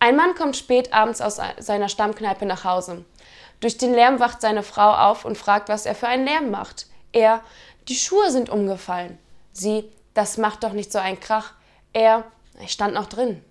Ein Mann kommt spät abends aus seiner Stammkneipe nach Hause. Durch den Lärm wacht seine Frau auf und fragt, was er für einen Lärm macht. Er, die Schuhe sind umgefallen. Sie, das macht doch nicht so einen Krach. Er, ich stand noch drin.